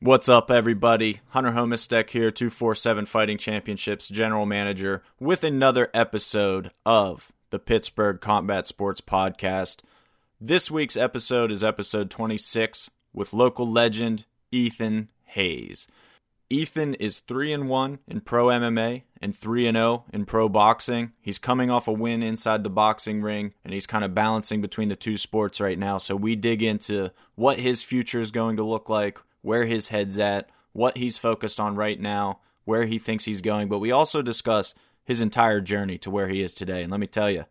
What's up, everybody? Hunter Homistek here, 247 Fighting Championships General Manager, with another episode of the Pittsburgh Combat Sports Podcast. This week's episode is episode 26 with local legend Ethan Hayes. Ethan is 3 and 1 in pro MMA and 3 and 0 in pro boxing. He's coming off a win inside the boxing ring and he's kind of balancing between the two sports right now. So we dig into what his future is going to look like, where his head's at, what he's focused on right now, where he thinks he's going, but we also discuss his entire journey to where he is today. And let me tell you,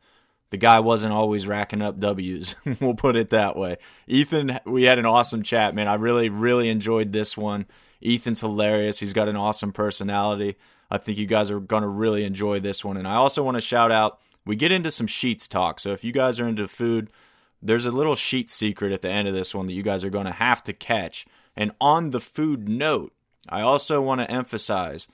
the guy wasn't always racking up W's. we'll put it that way. Ethan, we had an awesome chat, man. I really, really enjoyed this one. Ethan's hilarious. He's got an awesome personality. I think you guys are going to really enjoy this one. And I also want to shout out we get into some Sheetz talk. So if you guys are into food, there's a little Sheetz secret at the end of this one that you guys are going to have to catch. And on the food note, I also want to emphasize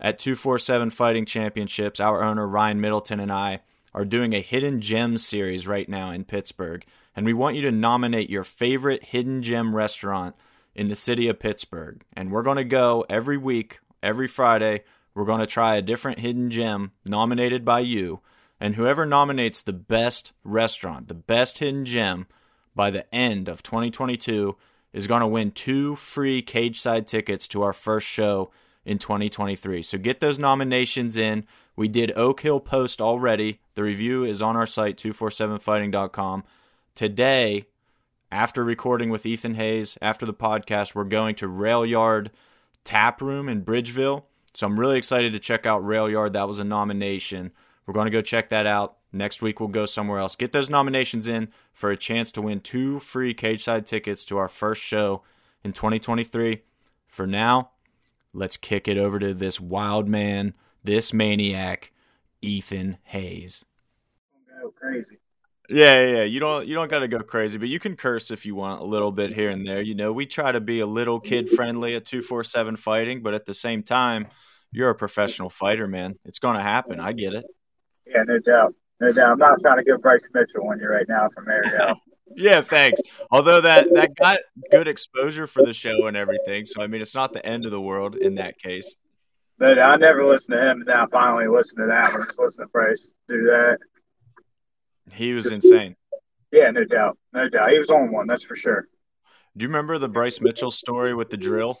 at 247 Fighting Championships, our owner Ryan Middleton and I are doing a hidden gem series right now in Pittsburgh. And we want you to nominate your favorite hidden gem restaurant in the city of Pittsburgh. And we're going to go every week, every Friday. We're going to try a different hidden gem nominated by you. And whoever nominates the best restaurant, the best hidden gem by the end of 2022 is going to win two free cage side tickets to our first show in 2023. So get those nominations in. We did Oak Hill Post already. The review is on our site, 247fighting.com. Today, after recording with Ethan Hayes, after the podcast, we're going to Rail Yard Tap Room in Bridgeville. So I'm really excited to check out Rail Yard. That was a nomination. We're going to go check that out. Next week, we'll go somewhere else. Get those nominations in for a chance to win two free cage side tickets to our first show in 2023. For now, let's kick it over to this wild man, this maniac, Ethan Hayes. Go crazy. Yeah, yeah, yeah. You don't you don't got to go crazy, but you can curse if you want a little bit here and there. You know, we try to be a little kid friendly at 247 fighting, but at the same time, you're a professional fighter, man. It's going to happen. I get it. Yeah, no doubt. No doubt. I'm not trying to give Bryce Mitchell one you right now from Ariel. yeah, thanks. Although that that got good exposure for the show and everything, so I mean, it's not the end of the world in that case. But I never listened to him, and now finally listen to that one. Just listen to Bryce do that. He was insane. Yeah, no doubt, no doubt. He was on one, that's for sure. Do you remember the Bryce Mitchell story with the drill?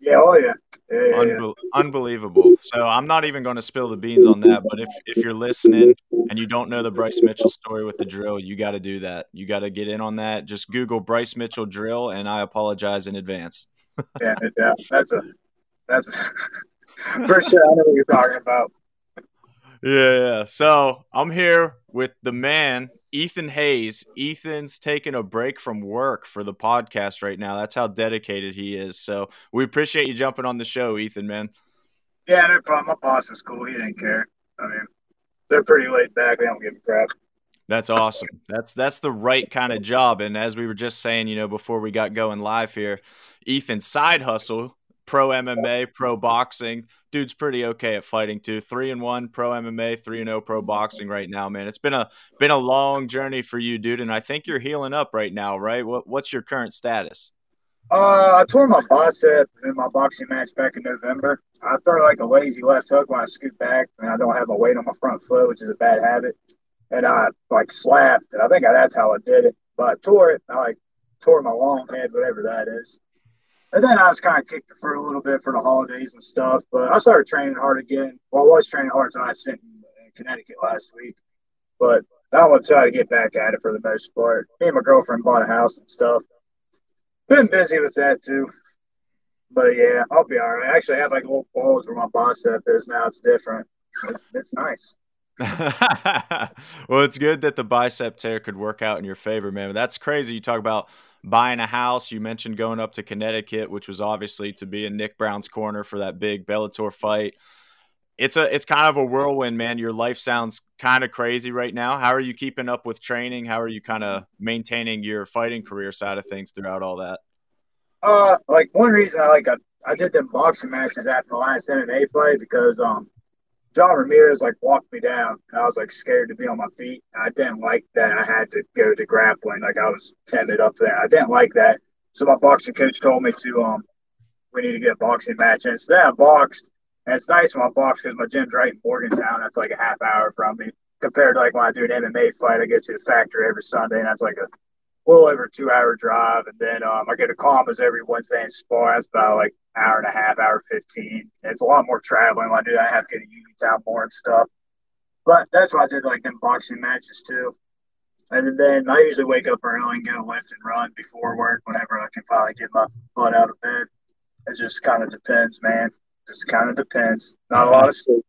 Yeah, oh yeah. yeah, yeah, Unbelievable. So I'm not even going to spill the beans on that, but if if you're listening and you don't know the Bryce Mitchell story with the drill, you got to do that. You got to get in on that. Just Google Bryce Mitchell drill, and I apologize in advance. yeah, doubt. That's a that's a, for sure. I know what you're talking about. Yeah, yeah. So I'm here with the man, Ethan Hayes. Ethan's taking a break from work for the podcast right now. That's how dedicated he is. So we appreciate you jumping on the show, Ethan, man. Yeah, no problem. My boss is cool. He didn't care. I mean, they're pretty laid back. They don't give a crap. That's awesome. That's that's the right kind of job. And as we were just saying, you know, before we got going live here, Ethan's side hustle pro MMA, pro boxing. Dude's pretty okay at fighting too. Three and one pro MMA, three and zero oh pro boxing right now, man. It's been a been a long journey for you, dude, and I think you're healing up right now, right? What what's your current status? Uh, I tore my bicep in my boxing match back in November. I throw like a lazy left hook when I scoot back, and I don't have a weight on my front foot, which is a bad habit. And I like slapped, and I think that's how I did it. But I tore it. I like tore my long head, whatever that is. And then I was kind of kicked for a little bit for the holidays and stuff. But I started training hard again. Well, I was training hard until I sent in, Connecticut last week. But I want to try to get back at it for the most part. Me and my girlfriend bought a house and stuff. Been busy with that too. But yeah, I'll be all right. I actually have like little balls where my bicep is now. It's different. It's, it's nice. well, it's good that the bicep tear could work out in your favor, man. That's crazy. You talk about buying a house. You mentioned going up to Connecticut, which was obviously to be in Nick Brown's corner for that big Bellator fight. It's a it's kind of a whirlwind, man. Your life sounds kind of crazy right now. How are you keeping up with training? How are you kind of maintaining your fighting career side of things throughout all that? Uh, like one reason I like I, did them boxing matches after the last MMA fight because um John Ramirez like walked me down. And I was like scared to be on my feet. I didn't like that. I had to go to grappling. Like I was timid up there. I didn't like that. So my boxing coach told me to um we need to get a boxing match. And so then I boxed, and it's nice when I box because my gym's right in Morgantown. That's like a half hour from me compared to like when I do an MMA fight, I get to the factory every Sunday, and that's like a little over two hour drive. And then um, I get a Combos every Wednesday in Spar. That's about like hour and a half, hour 15. It's a lot more traveling I do that. I have to get to Uniontown more and stuff. But that's why I did like them boxing matches too. And then I usually wake up early and go lift and run before work whenever I can finally get my butt out of bed. It just kind of depends, man. Just kind of depends. Not a lot of sleeping.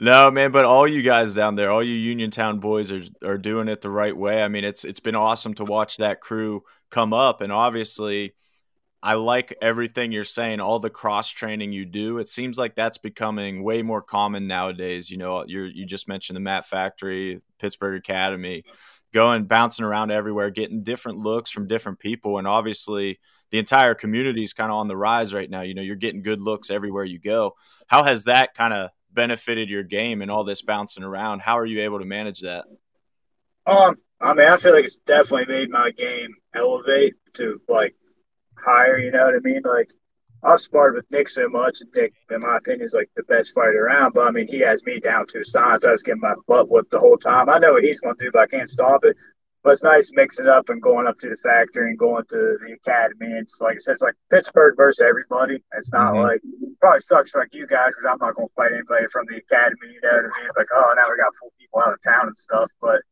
No, man, but all you guys down there, all you Uniontown boys are are doing it the right way. I mean, it's it's been awesome to watch that crew come up and obviously I like everything you're saying, all the cross training you do. It seems like that's becoming way more common nowadays. You know, you you just mentioned the Mat Factory, Pittsburgh Academy, going bouncing around everywhere, getting different looks from different people, and obviously the entire community is kind of on the rise right now. You know, you're getting good looks everywhere you go. How has that kind of benefited your game and all this bouncing around. How are you able to manage that? Um, I mean, I feel like it's definitely made my game elevate to like higher. You know what I mean? Like I've sparred with Nick so much, and Nick, in my opinion, is like the best fighter around. But I mean, he has me down to a science. I was getting my butt whipped the whole time. I know what he's going to do, but I can't stop it. But it's nice mixing it up and going up to the factory and going to the academy. It's like I said, it's like Pittsburgh versus everybody. It's not mm-hmm. like probably sucks for like you guys because I'm not going to fight anybody from the academy. You know what I mean? It's like oh now we got pull people out of town and stuff. But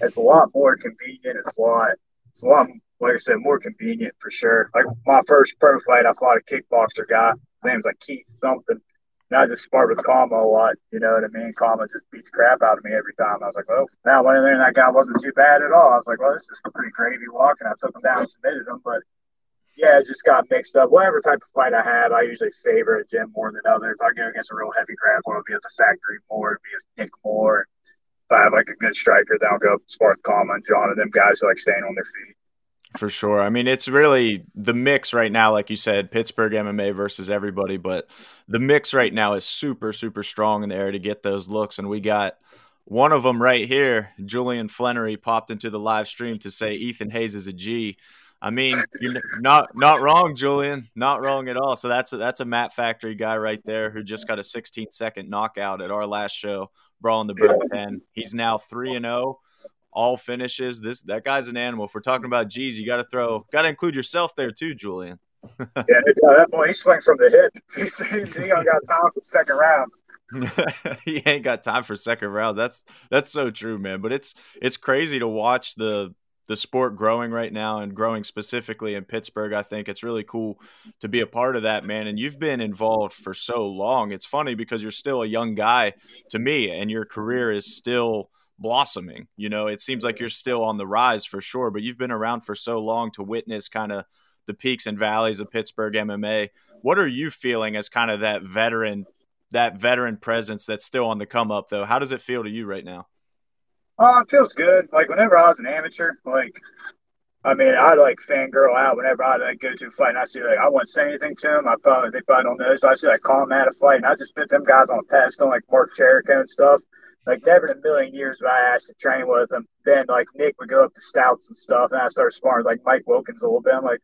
it's a lot more convenient. It's a lot. It's a lot. Like I said, more convenient for sure. Like my first pro fight, I fought a kickboxer guy. His name was like Keith something. I just sparred with Kama a lot. You know what I mean? Kama just beats crap out of me every time. I was like, well, now one thing that guy wasn't too bad at all. I was like, well, this is a pretty gravy walk, and I took him down submitted him. But yeah, it just got mixed up. Whatever type of fight I have, I usually favor a gym more than others. If I go against a real heavy grappler, it'll be at the factory more, it'll be a Nick more. If I have like a good striker, then I'll go Sparth Kama and John and them guys who like staying on their feet. For sure. I mean, it's really the mix right now, like you said, Pittsburgh MMA versus everybody, but the mix right now is super, super strong in the air to get those looks. And we got one of them right here. Julian Flennery popped into the live stream to say Ethan Hayes is a G. I mean, you're not not wrong, Julian. Not wrong at all. So that's a, that's a Mat Factory guy right there who just got a 16 second knockout at our last show, Brawling the Berg 10. He's now three and zero. All finishes. This that guy's an animal. If we're talking about G's, you got to throw, got to include yourself there too, Julian. yeah, that boy, he swing from the hip. he ain't got time for second rounds. he ain't got time for second rounds. That's that's so true, man. But it's it's crazy to watch the the sport growing right now and growing specifically in Pittsburgh. I think it's really cool to be a part of that, man. And you've been involved for so long. It's funny because you're still a young guy to me, and your career is still blossoming. You know, it seems like you're still on the rise for sure, but you've been around for so long to witness kind of the peaks and valleys of Pittsburgh MMA. What are you feeling as kind of that veteran, that veteran presence that's still on the come up though? How does it feel to you right now? Oh, it feels good. Like whenever I was an amateur, like I mean, I like fangirl out whenever I like go to a fight and I see like I wouldn't say anything to them. I probably they probably don't know. So I see like call them at a fight and I just put them guys on a pedestal like Mark Jericho and stuff. Like never in a million years would I ask to train with him. Then like Nick would go up to stouts and stuff, and I started sparring like Mike Wilkins a little bit. I'm like,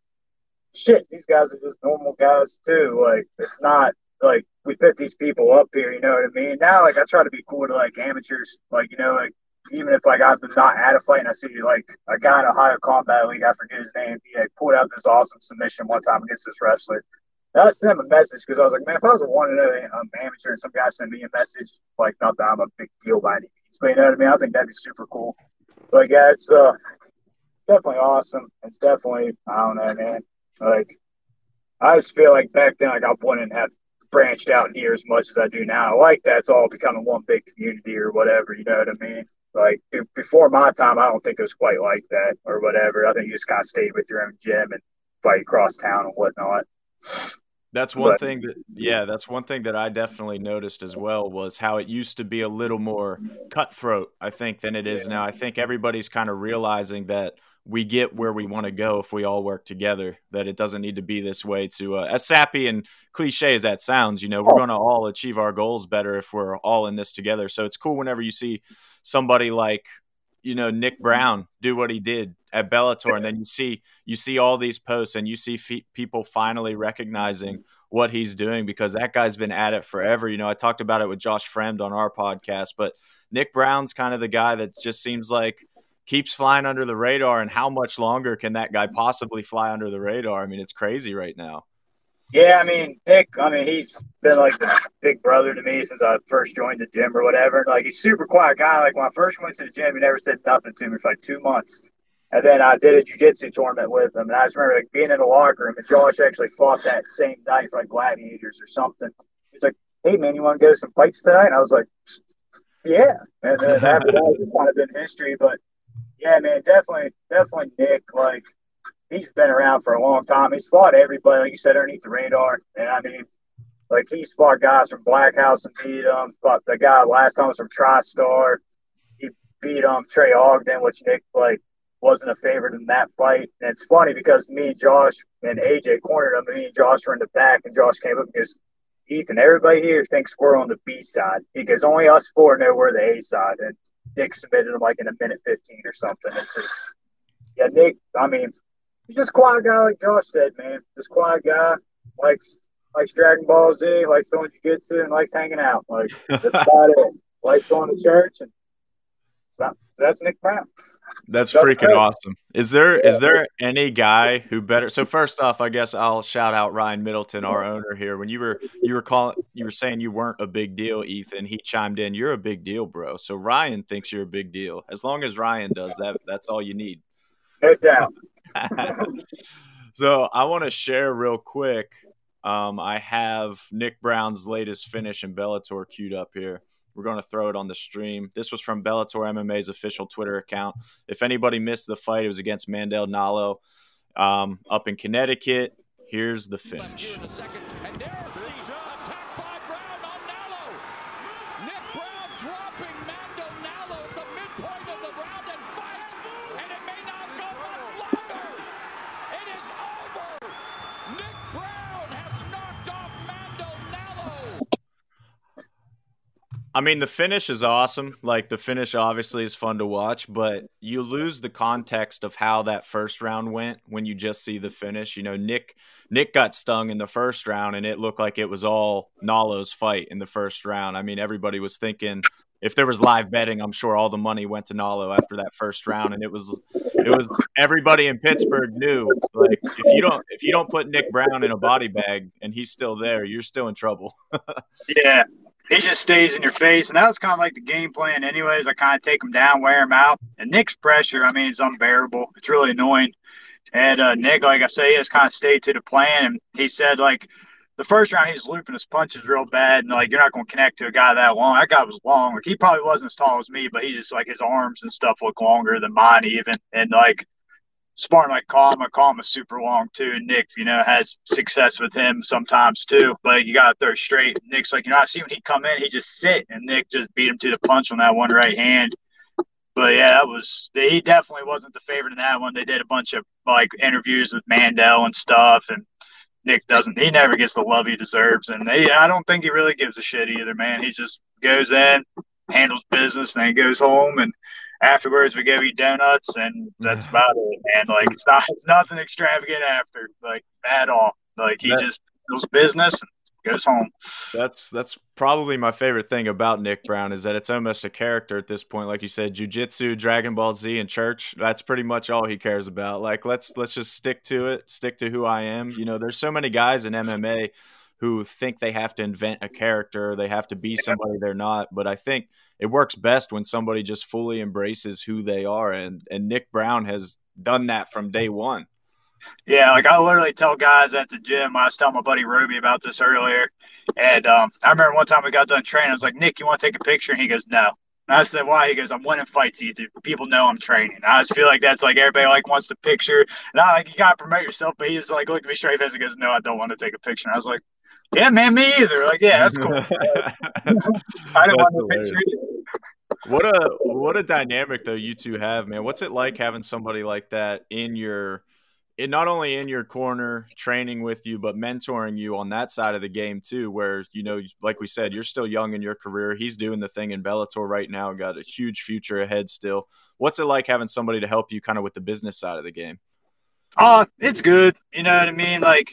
shit, these guys are just normal guys too. Like it's not like we put these people up here. You know what I mean? Now like I try to be cool to like amateurs. Like you know like even if like I've been not at a fight and I see like a guy in a higher combat league, I forget his name. He like, pulled out this awesome submission one time against this wrestler. I sent him a message because I was like, man, if I was a one and um, amateur and some guy sent me a message, like, not that I'm a big deal by any means, but you know what I mean? I think that'd be super cool. But yeah, it's uh, definitely awesome. It's definitely, I don't know, man. Like, I just feel like back then, like, I wouldn't have branched out here as much as I do now. I like that it's all becoming one big community or whatever, you know what I mean? Like, before my time, I don't think it was quite like that or whatever. I think you just kind of stayed with your own gym and fight across town and whatnot. That's one but, thing that yeah, that's one thing that I definitely noticed as well was how it used to be a little more cutthroat, I think, than it is yeah. now. I think everybody's kind of realizing that we get where we want to go if we all work together. That it doesn't need to be this way. To uh, as sappy and cliche as that sounds, you know, we're oh. going to all achieve our goals better if we're all in this together. So it's cool whenever you see somebody like you know Nick Brown do what he did at Bellator, and then you see you see all these posts, and you see fe- people finally recognizing mm-hmm. what he's doing because that guy's been at it forever. You know, I talked about it with Josh Fremd on our podcast, but Nick Brown's kind of the guy that just seems like keeps flying under the radar. And how much longer can that guy possibly fly under the radar? I mean, it's crazy right now. Yeah, I mean, Nick, I mean, he's been like the big brother to me since I first joined the gym or whatever. Like, he's super quiet guy. Like, when I first went to the gym, he never said nothing to me for like two months. And then I did a jiu-jitsu tournament with him. And I just remember like being in the locker room and Josh actually fought that same night for like gladiators or something. He's like, hey, man, you want to go to some fights tonight? And I was like, yeah. And then after that, it's kind of been history. But yeah, man, definitely, definitely Nick. Like, he's been around for a long time. He's fought everybody, like you said, underneath the radar. And I mean, like he's fought guys from Black House and beat them. But the guy last time was from TriStar. He beat um Trey Ogden, which Nick like wasn't a favorite in that fight. And it's funny because me Josh and AJ cornered him. And me and Josh were in the back, and Josh came up because Ethan, everybody here thinks we're on the B side because only us four know we're the A side. And Nick submitted him like in a minute 15 or something. It's just, yeah, Nick, I mean, he's just quiet guy, like Josh said, man. Just quiet guy, likes likes Dragon Ball Z, likes doing jiu-jitsu, and likes hanging out. Like, that's about it. Likes going to church, and that's Nick Brown. That's, That's freaking great. awesome. Is there yeah. is there any guy who better? So first off, I guess I'll shout out Ryan Middleton, our owner here. When you were you were calling, you were saying you weren't a big deal, Ethan. He chimed in, "You're a big deal, bro." So Ryan thinks you're a big deal. As long as Ryan does that, that's all you need. No doubt. so I want to share real quick. Um, I have Nick Brown's latest finish in Bellator queued up here. We're going to throw it on the stream. This was from Bellator MMA's official Twitter account. If anybody missed the fight, it was against Mandel Nallo um, up in Connecticut. Here's the finish. I mean, the finish is awesome. Like the finish obviously is fun to watch, but you lose the context of how that first round went when you just see the finish. You know, Nick Nick got stung in the first round, and it looked like it was all Nallo's fight in the first round. I mean, everybody was thinking if there was live betting, I'm sure all the money went to Nallo after that first round, and it was it was everybody in Pittsburgh knew like if you don't if you don't put Nick Brown in a body bag and he's still there, you're still in trouble. yeah, he just stays in your face. And that was kind of like the game plan, anyways. I kind of take him down, wear him out. And Nick's pressure, I mean, it's unbearable. It's really annoying. And uh, Nick, like I say, has kind of stayed to the plan. And he said, like, the first round, he's looping his punches real bad. And, like, you're not going to connect to a guy that long. That guy was long. Like, he probably wasn't as tall as me, but he just, like, his arms and stuff look longer than mine, even. And, like, Spartan like Calm, I call him a super long too. And Nick, you know, has success with him sometimes too. But you got to throw straight. Nick's like, you know, I see when he come in, he just sit, and Nick just beat him to the punch on that one right hand. But yeah, that was he definitely wasn't the favorite in that one. They did a bunch of like interviews with Mandel and stuff, and Nick doesn't. He never gets the love he deserves, and he, I don't think he really gives a shit either, man. He just goes in, handles business, and then he goes home and afterwards we go eat donuts and that's about it man. Like it's not it's nothing extravagant after like at all. Like he that, just does business and goes home. That's that's probably my favorite thing about nick brown is that it's almost a character at this point. Like you said jiu-jitsu dragon ball z and church that's pretty much all he cares about. Like let's let's just stick to it stick to who i am. You know there's so many guys in mma who think they have to invent a character, they have to be somebody they're not. But I think it works best when somebody just fully embraces who they are, and and Nick Brown has done that from day one. Yeah, like I literally tell guys at the gym. I was telling my buddy Ruby about this earlier, and um, I remember one time we got done training. I was like, "Nick, you want to take a picture?" And he goes, "No." And I said, "Why?" He goes, "I'm winning fights, Ethan. People know I'm training." I just feel like that's like everybody like wants to picture, and I like you gotta promote yourself. But he just like looked at me straight face and goes, "No, I don't want to take a picture." And I was like, yeah, man, me either. Like, yeah, that's cool. I don't want to picture What a what a dynamic though you two have, man. What's it like having somebody like that in your it not only in your corner training with you but mentoring you on that side of the game too where you know like we said you're still young in your career. He's doing the thing in bellator right now got a huge future ahead still. What's it like having somebody to help you kind of with the business side of the game? Oh it's good. You know what i mean? Like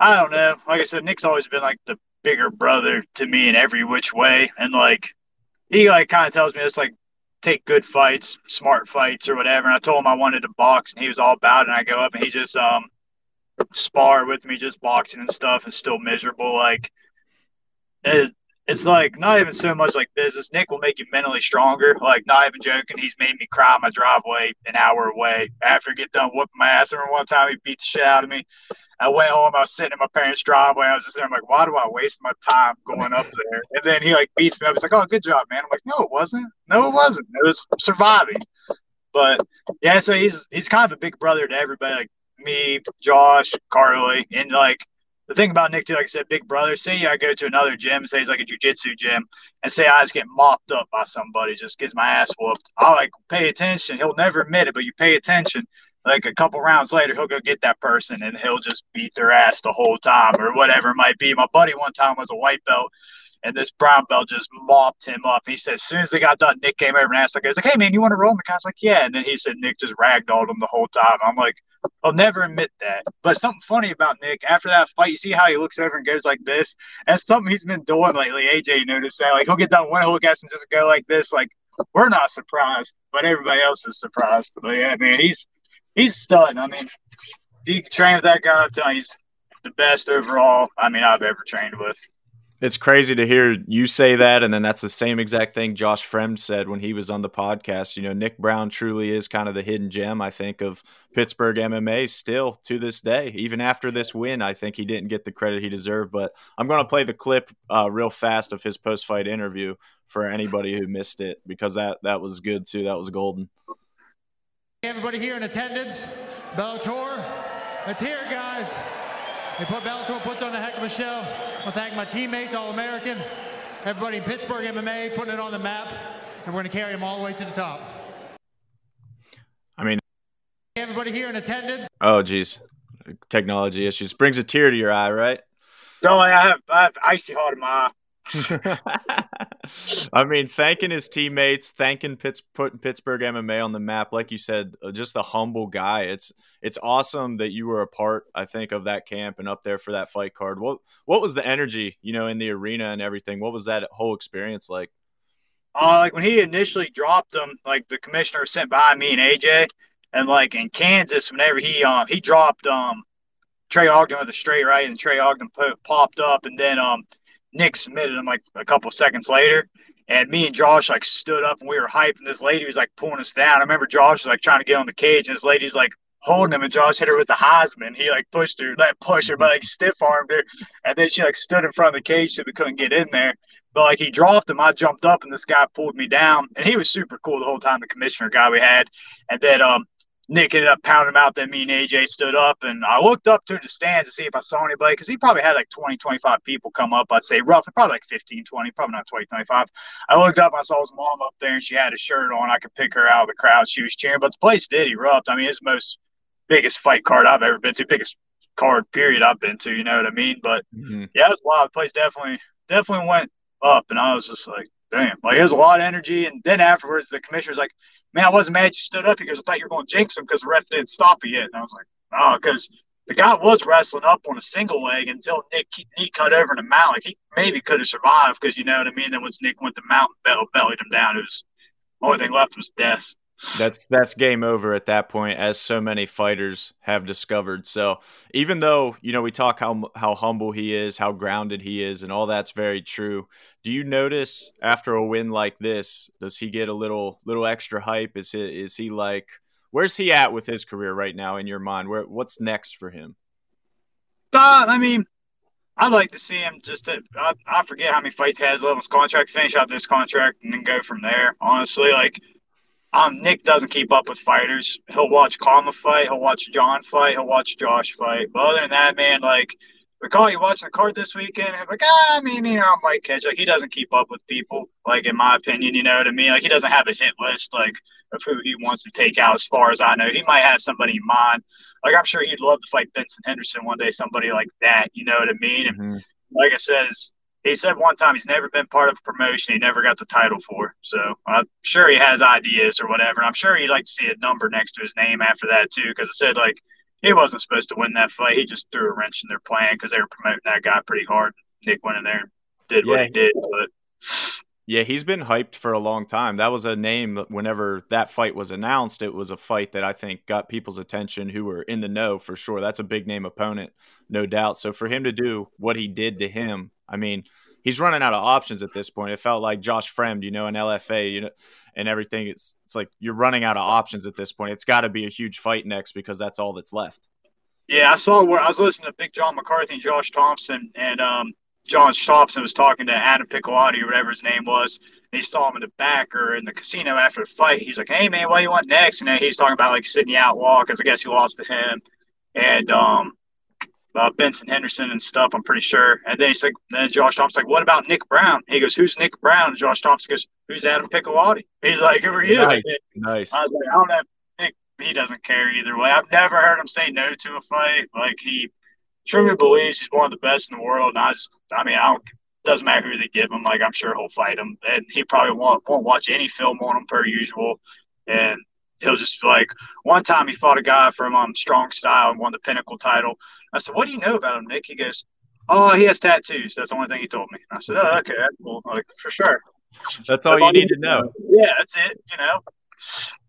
i don't know like i said nick's always been like the bigger brother to me in every which way and like he like kind of tells me it's like take good fights, smart fights or whatever. And I told him I wanted to box and he was all about it. And I go up and he just um spar with me, just boxing and stuff and still miserable. Like it, it's like not even so much like business. Nick will make you mentally stronger. Like not even joking. He's made me cry my driveway an hour away after get done whooping my ass. Remember one time he beat the shit out of me. I went home. I was sitting in my parents' driveway. I was just there. I'm like, why do I waste my time going up there? And then he like beats me up. He's like, oh, good job, man. I'm like, no, it wasn't. No, it wasn't. It was surviving. But yeah, so he's he's kind of a big brother to everybody, like me, Josh, Carly, and like the thing about Nick too, like I said, big brother. Say I go to another gym, say it's like a jujitsu gym, and say I just get mopped up by somebody, just gets my ass whooped. I like pay attention. He'll never admit it, but you pay attention like a couple rounds later, he'll go get that person and he'll just beat their ass the whole time or whatever it might be. My buddy one time was a white belt and this brown belt just mopped him up. He said, as soon as they got done, Nick came over and asked, like, like, hey, man, you want to roll? And the guy's like, yeah. And then he said, Nick just ragdolled him the whole time. I'm like, I'll never admit that. But something funny about Nick, after that fight, you see how he looks over and goes like this? That's something he's been doing lately. AJ noticed that. Like, he'll get done one, at us and just go like this. Like, we're not surprised, but everybody else is surprised. But yeah, man, he's he's stud. I mean, if you train with that guy, i he's the best overall. I mean, I've ever trained with. It's crazy to hear you say that, and then that's the same exact thing Josh Fremd said when he was on the podcast. You know, Nick Brown truly is kind of the hidden gem, I think, of Pittsburgh MMA still to this day. Even after this win, I think he didn't get the credit he deserved. But I'm going to play the clip uh, real fast of his post fight interview for anybody who missed it because that that was good too. That was golden. Everybody here in attendance, Bellator, let's hear it, guys. They put Bellator puts on a heck of a show. I want to thank my teammates, All American, everybody in Pittsburgh MMA, putting it on the map, and we're going to carry them all the way to the top. I mean, everybody here in attendance. Oh, geez, technology issues brings a tear to your eye, right? No, I have I have icy hot in my eye. I mean, thanking his teammates, thanking Pitts, putting Pittsburgh MMA on the map, like you said, uh, just a humble guy. It's it's awesome that you were a part, I think, of that camp and up there for that fight card. What what was the energy, you know, in the arena and everything? What was that whole experience like? Uh, like when he initially dropped him, like the commissioner sent by me and AJ, and like in Kansas, whenever he um he dropped um Trey Ogden with a straight right, and Trey Ogden popped up, and then um Nick submitted him like a couple seconds later. And me and Josh like stood up and we were hyping. This lady was like pulling us down. I remember Josh was like trying to get on the cage, and this lady's like holding him, and Josh hit her with the Heisman. He like pushed her, like pushed her, but like stiff armed her, and then she like stood in front of the cage so we couldn't get in there. But like he dropped him, I jumped up, and this guy pulled me down, and he was super cool the whole time. The commissioner guy we had, and then um Nick ended up pounding him out. Then me and AJ stood up, and I looked up to the stands to see if I saw anybody because he probably had like 20, 25 people come up. I'd say roughly, probably like 15, 20, probably not 20, 25. I looked up, I saw his mom up there, and she had a shirt on. I could pick her out of the crowd. She was cheering, but the place did erupt. I mean, it's the most biggest fight card I've ever been to, biggest card period I've been to. You know what I mean? But mm-hmm. yeah, it was wild. The place definitely, definitely went up, and I was just like, damn, like it was a lot of energy. And then afterwards, the commissioner's like, man, I wasn't mad you stood up. because I thought you were going to jinx him because the ref didn't stop it yet. And I was like, oh, because the guy was wrestling up on a single leg until Nick knee cut over to mount. Like he maybe could have survived because you know what I mean. Then once Nick went to mount and bellied him down, it was only thing left was death that's that's game over at that point as so many fighters have discovered. So even though you know we talk how how humble he is how grounded he is and all that's very true do you notice after a win like this does he get a little little extra hype? Is he is he like where's he at with his career right now in your mind? Where what's next for him? Uh, i mean I'd like to see him just to, I, I forget how many fights he has left on his contract, finish out this contract, and then go from there. Honestly, like um, Nick doesn't keep up with fighters. He'll watch Kama fight. He'll watch John fight. He'll watch Josh fight. But other than that, man, like, recall you watching the card this weekend. I'm like, ah, I mean, you know, I'm like, catch. Like, he doesn't keep up with people. Like, in my opinion, you know what I mean? Like, he doesn't have a hit list, like, of who he wants to take out as far as I know. He might have somebody in mind. like I'm sure he'd love to fight Benson Henderson one day, somebody like that. You know what I mean? And Mhm. like I said, he said one time he's never been part of a promotion he never got the title for. So I'm sure he has ideas or whatever. I'm sure he'd like to see a number next to his name after that too, because it said like he wasn't supposed to win that fight. He just threw a wrench in their plan because they were promoting that guy pretty hard. Nick went in there and did what he did, but. Yeah, he's been hyped for a long time. That was a name that whenever that fight was announced, it was a fight that I think got people's attention who were in the know for sure. That's a big name opponent, no doubt. So for him to do what he did to him, I mean, he's running out of options at this point. It felt like Josh Fremd, you know, in LFA, you know, and everything. It's it's like you're running out of options at this point. It's got to be a huge fight next because that's all that's left. Yeah, I saw where I was listening to Big John McCarthy and Josh Thompson, and um, John Thompson was talking to Adam Piccolotti or whatever his name was. And he saw him in the back or in the casino after the fight. He's like, "Hey man, what do you want next?" And then he's talking about like Sidney Outlaw because I guess he lost to him, and um, uh, Benson Henderson and stuff. I'm pretty sure. And then he's like, then Josh Thompson's like, "What about Nick Brown?" He goes, "Who's Nick Brown?" And Josh Thompson goes, "Who's Adam Piccolotti?" He's like, "Who are you?" Nice. Nice. I was like, I don't know. Nick, he doesn't care either way. I've never heard him say no to a fight. Like he truly believes he's one of the best in the world. And I just, I mean, I don't. Doesn't matter who they give him. Like I'm sure he'll fight him, and he probably won't won't watch any film on him per usual. And he'll just like one time he fought a guy from um Strong Style and won the Pinnacle title. I said, "What do you know about him, Nick?" He goes, "Oh, he has tattoos. That's the only thing he told me." I said, "Oh, okay, that's cool. Like for sure." That's all you need to know. Yeah, that's it. You know.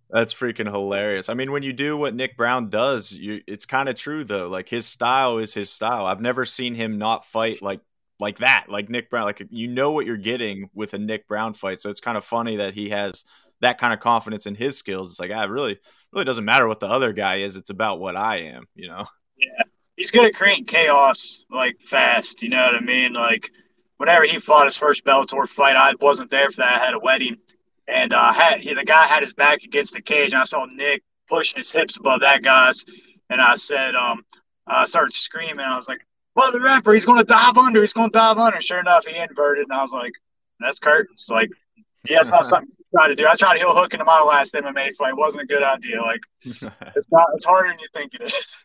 That's freaking hilarious. I mean, when you do what Nick Brown does, you it's kind of true though. Like his style is his style. I've never seen him not fight like like that, like Nick Brown. Like you know what you're getting with a Nick Brown fight. So it's kind of funny that he has that kind of confidence in his skills. It's like, ah, it really really doesn't matter what the other guy is. It's about what I am, you know. He's going to creating chaos like fast. You know what I mean? Like whenever he fought his first Bellator fight, I wasn't there for that. I had a wedding, and uh, had he, the guy had his back against the cage, and I saw Nick pushing his hips above that guy's, and I said, um, I started screaming. I was like, "Well, the rapper, he's going to dive under. He's going to dive under." Sure enough, he inverted, and I was like, "That's curtains." Like, yeah, it's not something try to do. I tried to heel hook into my last MMA fight. It wasn't a good idea. Like, it's not. It's harder than you think it is.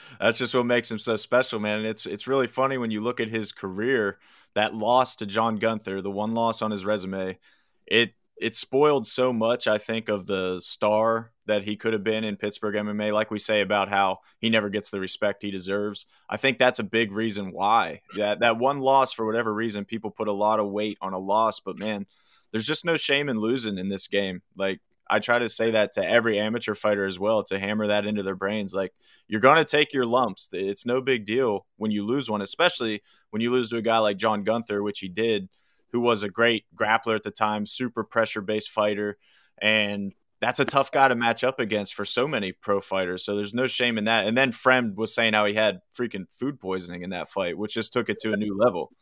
That's just what makes him so special, man. And it's it's really funny when you look at his career. That loss to John Gunther, the one loss on his resume, it it spoiled so much. I think of the star that he could have been in Pittsburgh MMA. Like we say about how he never gets the respect he deserves. I think that's a big reason why that that one loss for whatever reason people put a lot of weight on a loss. But man, there's just no shame in losing in this game. Like I try to say that to every amateur fighter as well to hammer that into their brains. Like you're going to take your lumps. It's no big deal when you lose one, especially when you lose to a guy like John Gunther, which he did, who was a great grappler at the time, super pressure based fighter. And that's a tough guy to match up against for so many pro fighters. So there's no shame in that. And then Fremd was saying how he had freaking food poisoning in that fight, which just took it to a new level.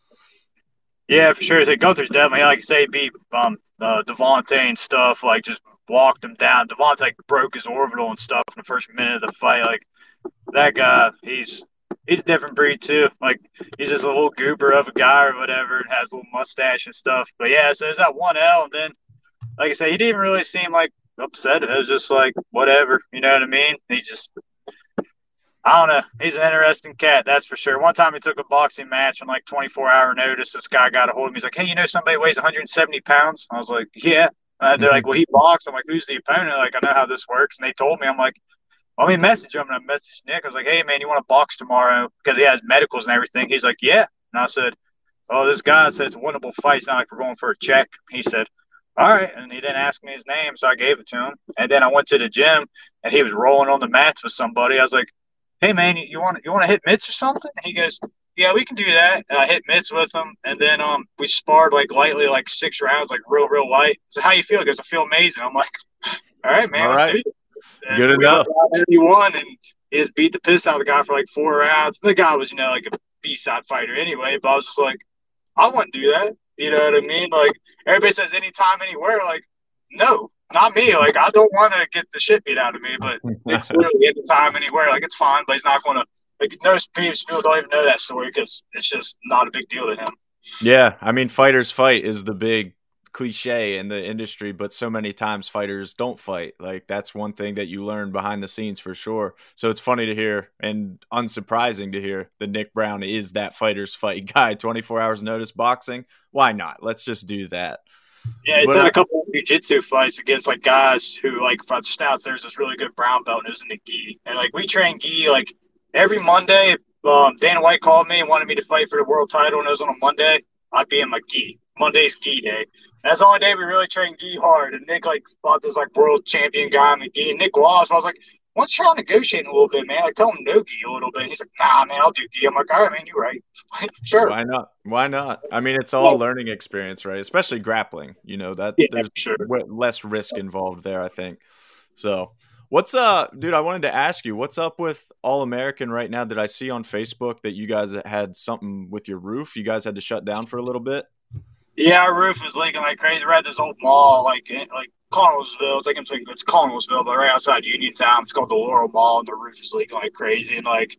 Yeah, for sure. So Gunther's definitely, like you say, beat um, uh, Devontae and stuff. Like just walked him down. Devontae like, broke his orbital and stuff in the first minute of the fight. Like that guy, he's he's a different breed too. Like he's just a little goober of a guy or whatever, and has a little mustache and stuff. But yeah, so there's that one L, and then like I said, he didn't really seem like upset. It was just like whatever, you know what I mean? He just I don't know. He's an interesting cat, that's for sure. One time he took a boxing match on like 24 hour notice. This guy got a hold of me. He's like, "Hey, you know somebody weighs 170 pounds?" I was like, "Yeah." Uh, they're like, "Well, he boxed." I'm like, "Who's the opponent?" Like, I know how this works, and they told me. I'm like, "Let me message him." And I messaged Nick. I was like, "Hey, man, you want to box tomorrow?" Because he has medicals and everything. He's like, "Yeah." And I said, "Oh, this guy says winnable fight. It's not like we're going for a check." He said, "All right," and he didn't ask me his name, so I gave it to him. And then I went to the gym, and he was rolling on the mats with somebody. I was like hey man, you, want you want to hit mitts or something? And he goes, yeah, we can do that. I hit mitts with him, and then um we sparred like lightly, like six rounds, like real real light. So how you feel? He goes, I feel amazing. I'm like, all right, man, All let's do it. And Good enough. and He won, and he just beat the piss out of the guy for like four rounds. The guy was, you know, like a B side fighter anyway. But I was just like, I wouldn't do that. You know what I mean? Like everybody says, anytime, anywhere. Like, no, not me. Like I don't want to get the shit beat out of me, but it's literally any time, anywhere. Like it's fine, but he's not going to. Like most people don't even know that story because it's just not a big deal to him. Yeah, I mean, fighters fight is the big cliche in the industry, but so many times fighters don't fight. Like that's one thing that you learn behind the scenes for sure. So it's funny to hear and unsurprising to hear that Nick Brown is that fighters fight guy. 24 hours notice boxing. Why not? Let's just do that. Yeah, he's but, had a couple of jiu-jitsu fights against like guys who like for the stats. There's this really good brown belt and it was in the gi, and like we train gi like every Monday. Um, Dana White called me and wanted me to fight for the world title, and it was on a Monday. I'd be in my gi. Monday's gi day. That's the only day we really train gi hard. And Nick like fought this like world champion guy in the gi. And Nick lost. I was like, you try negotiating a little bit, man? I tell him no gi a little bit. He's like, nah, man, I'll do gi. I'm like, all right, man, you're right. sure. Why not? Why not? I mean, it's all learning experience, right? Especially grappling. You know that yeah, there's sure. less risk involved there. I think. So. What's uh, dude? I wanted to ask you, what's up with All American right now? Did I see on Facebook that you guys had something with your roof? You guys had to shut down for a little bit. Yeah, our roof is leaking like crazy. We're at this old mall, like like Connellsville. It's like I'm saying it's Connellsville, but right outside Uniontown. It's called the Laurel Mall, and the roof is leaking like crazy. And like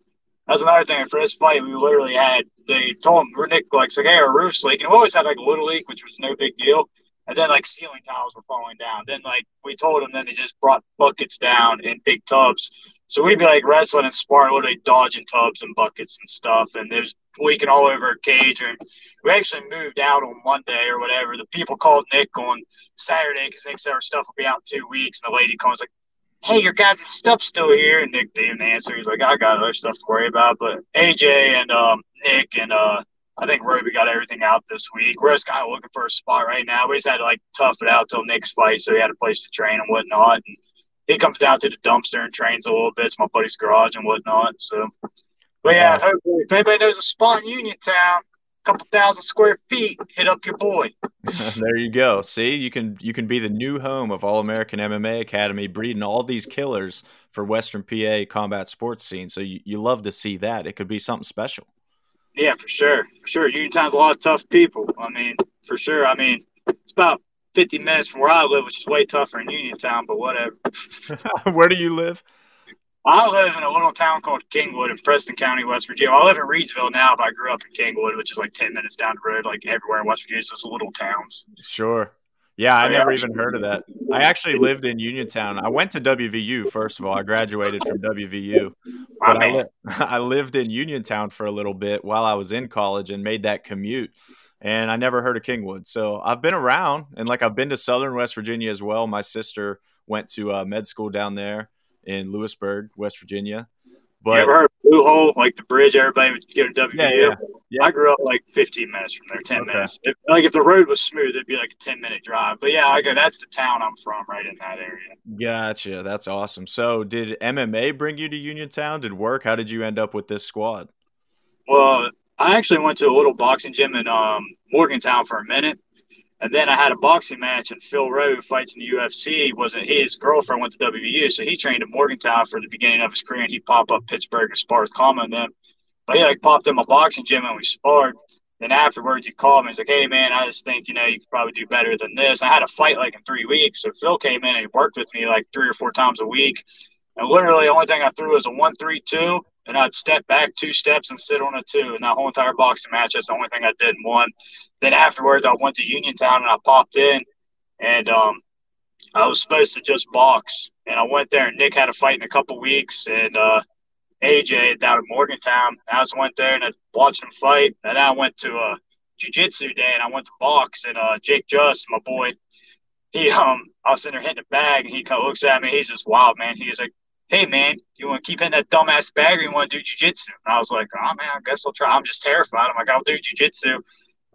that's another thing. For this fight, we literally had they told him Nick like, hey, our roof's leaking. We always had like a little leak, which was no big deal. And then like ceiling tiles were falling down. Then like we told them, then they just brought buckets down in big tubs. So we'd be like wrestling and sparring, literally dodging tubs and buckets and stuff. And there's leaking all over our cage. And we actually moved out on Monday or whatever. The people called Nick on Saturday because Nick said our stuff will be out in two weeks. And the lady comes like, hey, your guys' stuff's still here. And Nick didn't answer. He's like, I got other stuff to worry about. But AJ and um, Nick and uh, I think Roby got everything out this week. We're just kind of looking for a spot right now. We just had to like tough it out till Nick's fight, so he had a place to train and whatnot. And he comes down to the dumpster and trains a little bit. It's my buddy's garage and whatnot. So, but yeah, hopefully, if anybody knows a spot in Uniontown, a couple thousand square feet, hit up your boy. there you go. See, you can you can be the new home of All American MMA Academy, breeding all these killers for Western PA combat sports scene. So you, you love to see that. It could be something special. Yeah, for sure, for sure. Uniontown's a lot of tough people. I mean, for sure. I mean, it's about 50 minutes from where I live, which is way tougher in Uniontown, but whatever. where do you live? I live in a little town called Kingwood in Preston County, West Virginia. I live in Reedsville now, but I grew up in Kingwood, which is like 10 minutes down the road, like everywhere in West Virginia. It's just little towns. Sure. Yeah, I never even heard of that. I actually lived in Uniontown. I went to WVU first of all. I graduated from WVU, but I, li- I lived in Uniontown for a little bit while I was in college and made that commute. And I never heard of Kingwood, so I've been around and like I've been to Southern West Virginia as well. My sister went to uh, med school down there in Lewisburg, West Virginia. But, you ever heard of Blue Hole, like the bridge everybody would get to WVU? Yeah, yeah, yeah. I grew up like 15 minutes from there, 10 okay. minutes. If, like if the road was smooth, it'd be like a 10 minute drive. But yeah, I go, that's the town I'm from, right in that area. Gotcha. That's awesome. So did MMA bring you to Uniontown? Did work? How did you end up with this squad? Well, I actually went to a little boxing gym in um, Morgantown for a minute. And then I had a boxing match, and Phil Rowe, fights in the UFC, wasn't his girlfriend went to WVU, so he trained at Morgantown for the beginning of his career, and he popped up Pittsburgh and sparred and them. But he like popped in my boxing gym and we sparred. Then afterwards, he called me. He's like, "Hey man, I just think you know you could probably do better than this." I had a fight like in three weeks, so Phil came in and he worked with me like three or four times a week. And literally, the only thing I threw was a one-three-two, and I'd step back two steps and sit on a two. And that whole entire boxing match, that's the only thing I did in one. Then afterwards, I went to Uniontown and I popped in, and um, I was supposed to just box. And I went there, and Nick had a fight in a couple weeks, and uh, AJ down in Morgantown. I just went there and I watched him fight. And then I went to a jiu-jitsu day, and I went to box. And uh, Jake Just, my boy, he um, I was sitting there hitting a bag, and he kind of looks at me. He's just wild, man. He's like, hey man, you want to keep hitting that dumbass bag or you want to do jujitsu? And I was like, oh man, I guess I'll try. I'm just terrified. I'm like, I'll do jujitsu.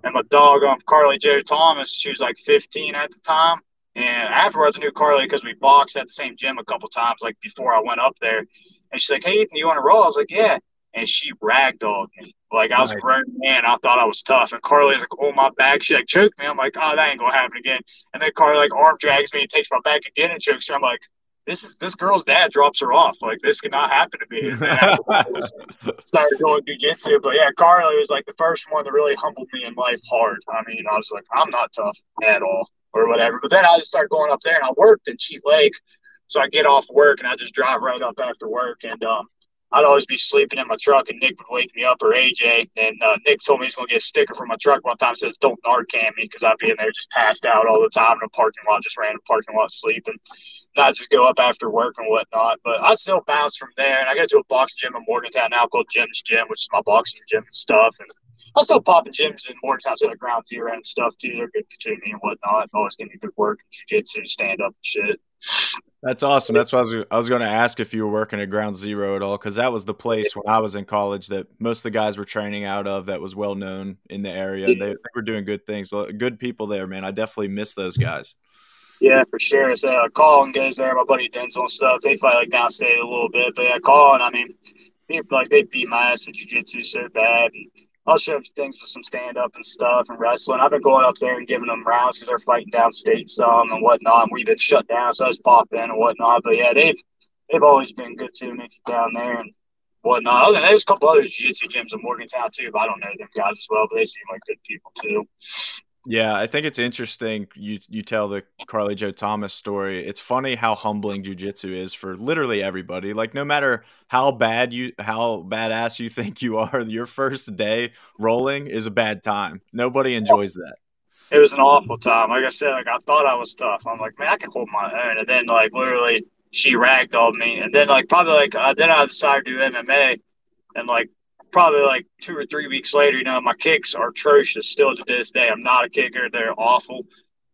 And my dog, um, Carly Joe Thomas, she was like 15 at the time. And afterwards, I knew Carly because we boxed at the same gym a couple times, like before I went up there. And she's like, hey, Ethan, you want to roll? I was like, yeah. And she ragdolled me. Like, I was nice. a grown man. I thought I was tough. And Carly was like, oh, my back. She like choked me. I'm like, oh, that ain't going to happen again. And then Carly like arm drags me and takes my back again and chokes me. I'm like, this is this girl's dad drops her off. Like this could not happen to me. started going jujitsu, but yeah, Carly was like the first one that really humbled me in life hard. I mean, I was like, I'm not tough at all or whatever. But then I just started going up there, and I worked in Cheat Lake, so I get off work and I just drive right up after work, and um, I'd always be sleeping in my truck, and Nick would wake me up or AJ. And uh, Nick told me he's going to get a sticker for my truck one time says "Don't Narcan me" because I'd be in there just passed out all the time in a parking lot, just random parking lot sleeping. Not just go up after work and whatnot. But I still bounce from there, and I go to a boxing gym in Morgantown now called Jim's Gym, which is my boxing gym and stuff. And I'm still popping gyms in Morgantown, so like ground zero and stuff too. They're good to me and whatnot. Always give me good work, jiu-jitsu, stand up and shit. That's awesome. That's what I was, I was going to ask if you were working at Ground Zero at all, because that was the place when I was in college that most of the guys were training out of. That was well known in the area. They, they were doing good things. Good people there, man. I definitely miss those guys. Yeah, for sure. So uh, Colin goes there. My buddy Denzel and stuff. They fight like downstate a little bit, but yeah, Colin. I mean, people like they beat my ass at jiu-jitsu so bad. And I'll show things with some stand up and stuff and wrestling. I've been going up there and giving them rounds because they're fighting downstate some and whatnot. And we've been shut down, so I just pop in and whatnot. But yeah, they've they've always been good to me down there and whatnot. Other than there's a couple other jiu-jitsu gyms in Morgantown too, but I don't know them guys as well. But they seem like good people too. Yeah, I think it's interesting. You you tell the Carly Joe Thomas story. It's funny how humbling jujitsu is for literally everybody. Like no matter how bad you how badass you think you are, your first day rolling is a bad time. Nobody enjoys that. It was an awful time. Like I said, like I thought I was tough. I'm like, man, I can hold my own. And then like literally, she ragdolled me. And then like probably like uh, then I decided to do MMA. And like probably like two or three weeks later, you know, my kicks are atrocious still to this day. I'm not a kicker. They're awful.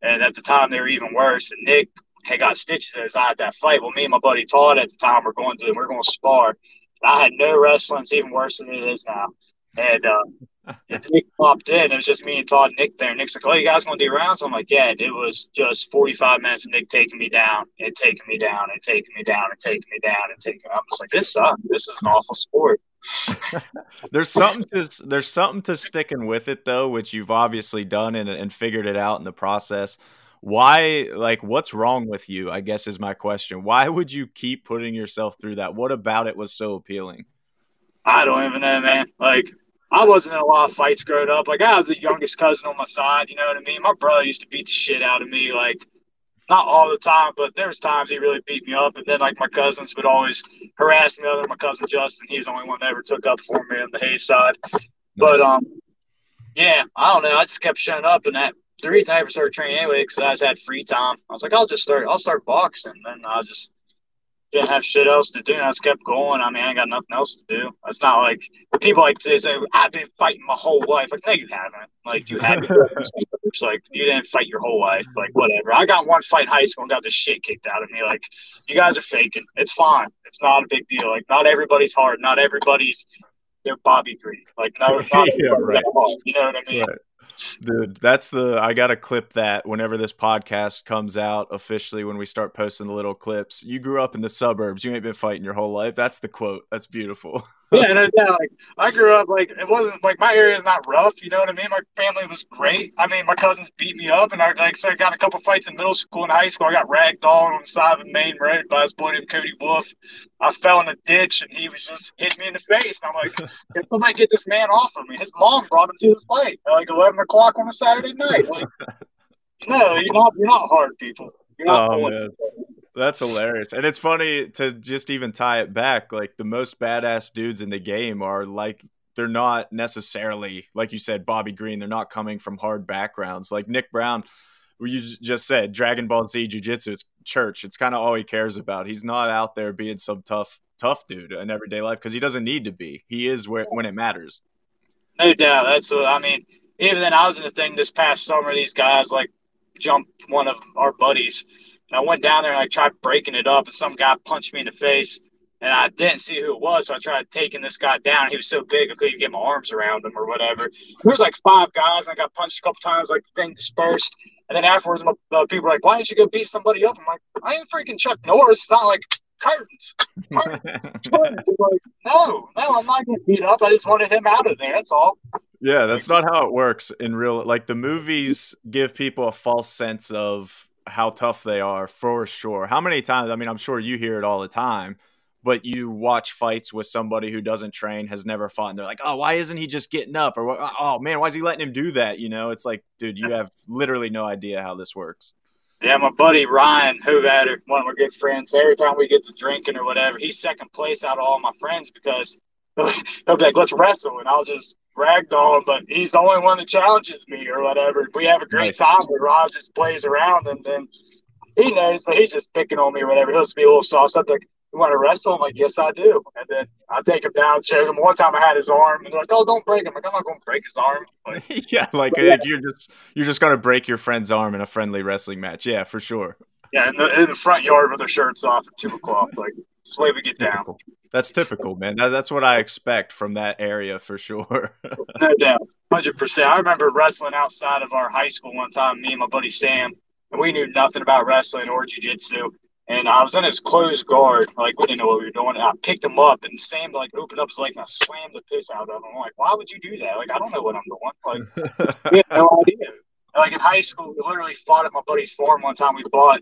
And at the time, they were even worse. And Nick had got stitches in his eye at that fight. Well, me and my buddy Todd at the time were going to, we're going to spar. And I had no wrestling. It's even worse than it is now. And, uh, and Nick popped in. It was just me and Todd and Nick there. And Nick's like, oh, you guys want to do rounds? I'm like, yeah. It was just 45 minutes of Nick taking me down and taking me down and taking me down and taking me down and taking me. I'm just like, this sucks. This is an awful sport. there's something to there's something to sticking with it though, which you've obviously done and, and figured it out in the process. Why, like, what's wrong with you? I guess is my question. Why would you keep putting yourself through that? What about it was so appealing? I don't even know, man. Like, I wasn't in a lot of fights growing up. Like, I was the youngest cousin on my side. You know what I mean? My brother used to beat the shit out of me. Like, not all the time, but there's times he really beat me up. And then like my cousins would always harass me. Other than my cousin Justin, he's the only one that ever took up for me on the Hayes side. Nice. But um, yeah, I don't know. I just kept showing up, and that the reason I ever started training anyway because I just had free time. I was like, I'll just start. I'll start boxing, and I just didn't have shit else to do. And I just kept going. I mean, I ain't got nothing else to do. It's not like people like to say, I've been fighting my whole life. Like, no, you haven't. Like, you haven't. it's like, you didn't fight your whole life. Like, whatever. I got one fight in high school and got the shit kicked out of me. Like, you guys are faking. It's fine. It's not a big deal. Like, not everybody's hard. Not everybody's, they're Bobby Green. Like, not, not yeah, right. hard. You know what I mean? Right. Dude, that's the I gotta clip that whenever this podcast comes out officially when we start posting the little clips. You grew up in the suburbs, you ain't been fighting your whole life. That's the quote. That's beautiful. yeah, no doubt. Like I grew up like it wasn't like my area is not rough. You know what I mean? My family was great. I mean, my cousins beat me up, and I like said, I got a couple fights in middle school and high school. I got ragdolled on on the side of the main road by this boy named Cody Wolf. I fell in a ditch, and he was just hitting me in the face. And I'm like, can somebody get this man off of me? His mom brought him to the fight at like 11 o'clock on a Saturday night. Like, no, you're not. You're not hard people. You're not oh, man. That's hilarious. And it's funny to just even tie it back. Like the most badass dudes in the game are like they're not necessarily, like you said, Bobby Green, they're not coming from hard backgrounds. Like Nick Brown, you just said, Dragon Ball Z Jiu Jitsu, it's church. It's kind of all he cares about. He's not out there being some tough, tough dude in everyday life because he doesn't need to be. He is where when it matters. No doubt. That's what I mean. Even then, I was in a thing this past summer. These guys like jumped one of our buddies and I went down there and I tried breaking it up, and some guy punched me in the face. And I didn't see who it was, so I tried taking this guy down. He was so big I couldn't get my arms around him or whatever. There was like five guys, and I got punched a couple times. Like the thing dispersed, and then afterwards, my, uh, people were like, "Why didn't you go beat somebody up?" I'm like, "I ain't freaking Chuck Norris. It's not like curtains. curtains. like, no, no, I'm not getting beat up. I just wanted him out of there. That's all. Yeah, that's not how it works in real. Like the movies give people a false sense of how tough they are for sure. How many times? I mean, I'm sure you hear it all the time, but you watch fights with somebody who doesn't train, has never fought, and they're like, "Oh, why isn't he just getting up?" Or "Oh, oh man, why is he letting him do that?" You know, it's like, dude, you have literally no idea how this works. Yeah, my buddy Ryan Hovatter, one of my good friends. Every time we get to drinking or whatever, he's second place out of all my friends because he'll be like, "Let's wrestle," and I'll just ragdoll him. But he's the only one that challenges me or whatever. We have a great nice. time, but Rob just plays around, and then he knows, but he's just picking on me or whatever. He'll just be a little sauced up, like, "You want to wrestle?" I'm like, "Yes, I do." And then I take him down, choke him. One time I had his arm, and they're like, "Oh, don't break him." I'm like, I'm not going to break his arm. Like, yeah, like yeah. you're just you're just going to break your friend's arm in a friendly wrestling match. Yeah, for sure. Yeah, in the, in the front yard with their shirts off at two o'clock. Like, that's the way we get down. That's typical, man. That, that's what I expect from that area for sure. no doubt, hundred percent. I remember wrestling outside of our high school one time. Me and my buddy Sam, and we knew nothing about wrestling or jiu-jitsu. And I was in his closed guard, like we didn't know what we were doing. And I picked him up, and Sam like opened up his leg, and I slammed the piss out of him. I'm like, "Why would you do that? Like, I don't know what I'm doing. Like, we had no idea." Like in high school, we literally fought at my buddy's farm one time. We bought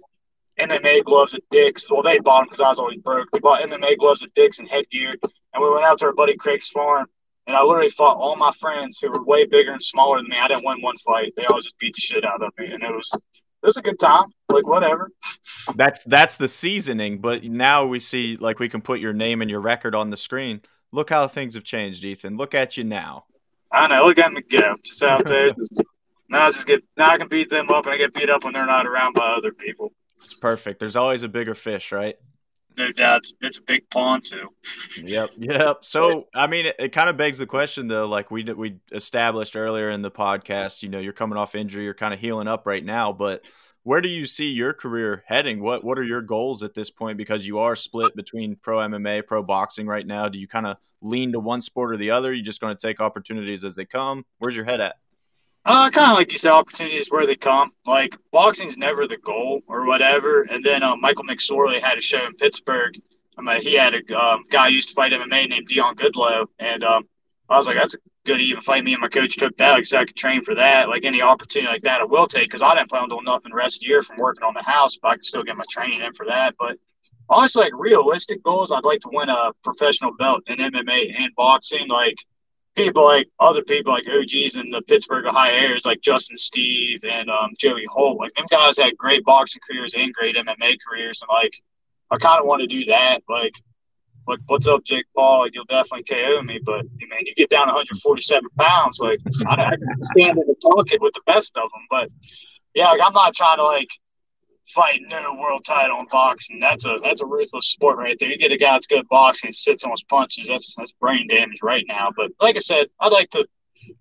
MMA gloves at Dick's. Well, they bought them because I was always broke. They bought MMA gloves at Dick's and headgear, and we went out to our buddy Craig's farm. And I literally fought all my friends who were way bigger and smaller than me. I didn't win one fight. They all just beat the shit out of me, and it was it was a good time. Like whatever. That's that's the seasoning. But now we see like we can put your name and your record on the screen. Look how things have changed, Ethan. Look at you now. I know. Look at me go. Just out there. Just, now I just get now I can beat them up and I get beat up when they're not around by other people. It's perfect. There's always a bigger fish, right? No doubt. It's a big pond too. Yep. Yep. So, I mean, it, it kind of begs the question, though. Like we we established earlier in the podcast, you know, you're coming off injury, you're kind of healing up right now, but where do you see your career heading? What What are your goals at this point? Because you are split between pro MMA, pro boxing right now. Do you kind of lean to one sport or the other? You're just going to take opportunities as they come? Where's your head at? Uh, kind of like you said, opportunities where they come. Like boxing's never the goal or whatever. And then um, Michael McSorley had a show in Pittsburgh. I mean, he had a um, guy used to fight MMA named Dion Goodlow, and um, I was like, that's a good even fight. Me and my coach took that, like, so I could train for that. Like any opportunity like that, I will take because I didn't plan on doing nothing the rest of the year from working on the house, but I can still get my training in for that. But honestly, like realistic goals, I'd like to win a professional belt in MMA and boxing. Like people like other people like OGs in the Pittsburgh, Ohio areas like Justin Steve and um, Joey Holt. Like them guys had great boxing careers and great MMA careers, and like I kind of want to do that. Like, like what's up, Jake Paul? Like you'll definitely KO me, but man, you get down 147 pounds. Like I, I can stand in the pocket with the best of them, but yeah, like I'm not trying to like fighting in a world title in boxing. That's a that's a ruthless sport right there. You get a guy that's good boxing, sits on his punches. That's that's brain damage right now. But like I said, I'd like to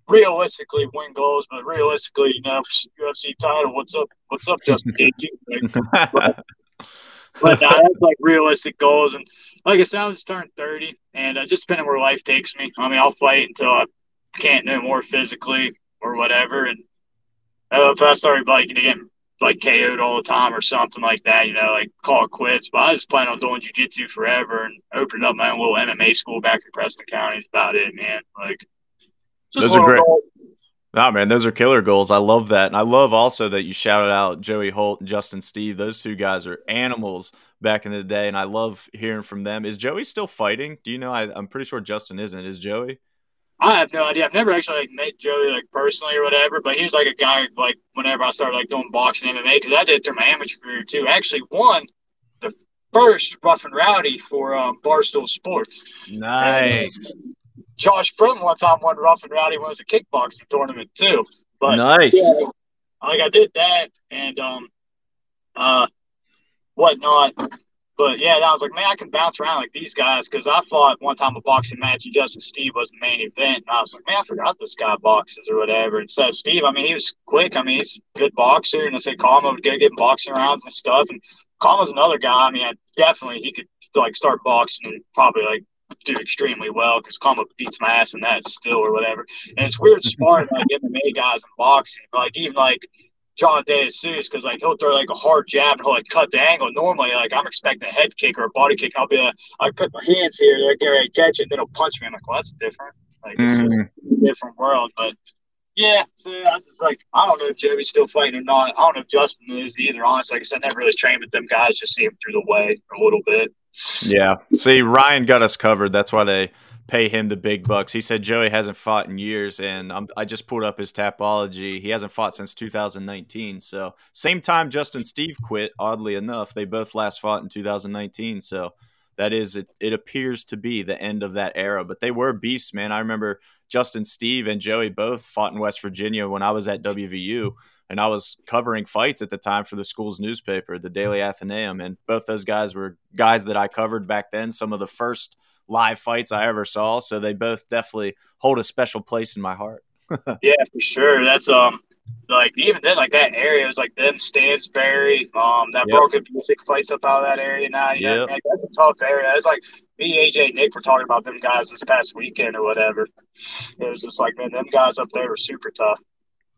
realistically win goals, but realistically, you know, UFC title. What's up? What's up, Justin but, but that's like realistic goals. And like I said, I just turned thirty, and uh, just depending where life takes me. I mean, I'll fight until I can't no more physically or whatever, and. Uh, if I started biking getting like KO'd all the time or something like that, you know, like call it quits. But I was planning on doing jujitsu forever and opening up my own little MMA school back in Preston County. Is about it, man. Like, those are great. No, man, those are killer goals. I love that. And I love also that you shouted out Joey Holt and Justin Steve. Those two guys are animals back in the day. And I love hearing from them. Is Joey still fighting? Do you know? I, I'm pretty sure Justin isn't. Is Joey? I have no idea. I've never actually like met Joey like personally or whatever, but he was like a guy like whenever I started like doing boxing MMA because I did through my amateur career too. I actually won the first Rough and Rowdy for um, Barstool Sports. Nice. And, Josh Frum one time won Rough and Rowdy when it was a kickboxing tournament too. But nice. Yeah, like I did that and um uh whatnot. But yeah, I was like, man, I can bounce around like these guys because I fought one time a boxing match and Justin Steve was the main event. And I was like, man, I forgot this guy boxes or whatever. And so Steve, I mean, he was quick. I mean, he's a good boxer. And I said, Kama would get getting boxing rounds and stuff. And Kama's another guy. I mean, I definitely he could like start boxing and probably like do extremely well because Kama beats my ass in that still or whatever. And it's weird sparring like MMA guys in boxing. Like even like John De Jesus because like he'll throw like a hard jab and he'll like cut the angle. Normally, like I'm expecting a head kick or a body kick. I'll be like, I put my hands here, like get ready to catch it, and then he'll punch me. I'm like, well, that's different. Like it's mm. a different world. But yeah, so I just like I don't know if Joey's still fighting or not. I don't know if Justin is either. Honestly, like I said, I never really trained with them guys. Just see him through the way a little bit. Yeah. See, Ryan got us covered. That's why they pay him the big bucks. He said Joey hasn't fought in years, and I'm, i just pulled up his tapology. He hasn't fought since 2019. So same time Justin Steve quit. Oddly enough, they both last fought in 2019. So that is it, it appears to be the end of that era. But they were beasts, man. I remember Justin Steve and Joey both fought in West Virginia when I was at WVU and I was covering fights at the time for the school's newspaper, the Daily Athenaeum, and both those guys were guys that I covered back then, some of the first live fights I ever saw, so they both definitely hold a special place in my heart. yeah, for sure. That's um like even then like that area was like them Stansbury, um that yep. broken music fights up out of that area now. Yeah, yep. that's a tough area. It's like me, AJ, Nick were talking about them guys this past weekend or whatever. It was just like man, them guys up there were super tough.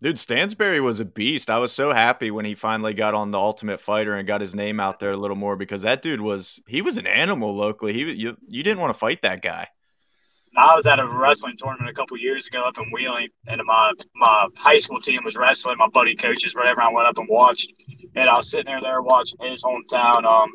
Dude, Stansberry was a beast. I was so happy when he finally got on the Ultimate Fighter and got his name out there a little more because that dude was he was an animal locally. He you you didn't want to fight that guy. I was at a wrestling tournament a couple years ago up in Wheeling, and my my high school team was wrestling. My buddy coaches, whatever. I went up and watched, and I was sitting there there watching his hometown, um,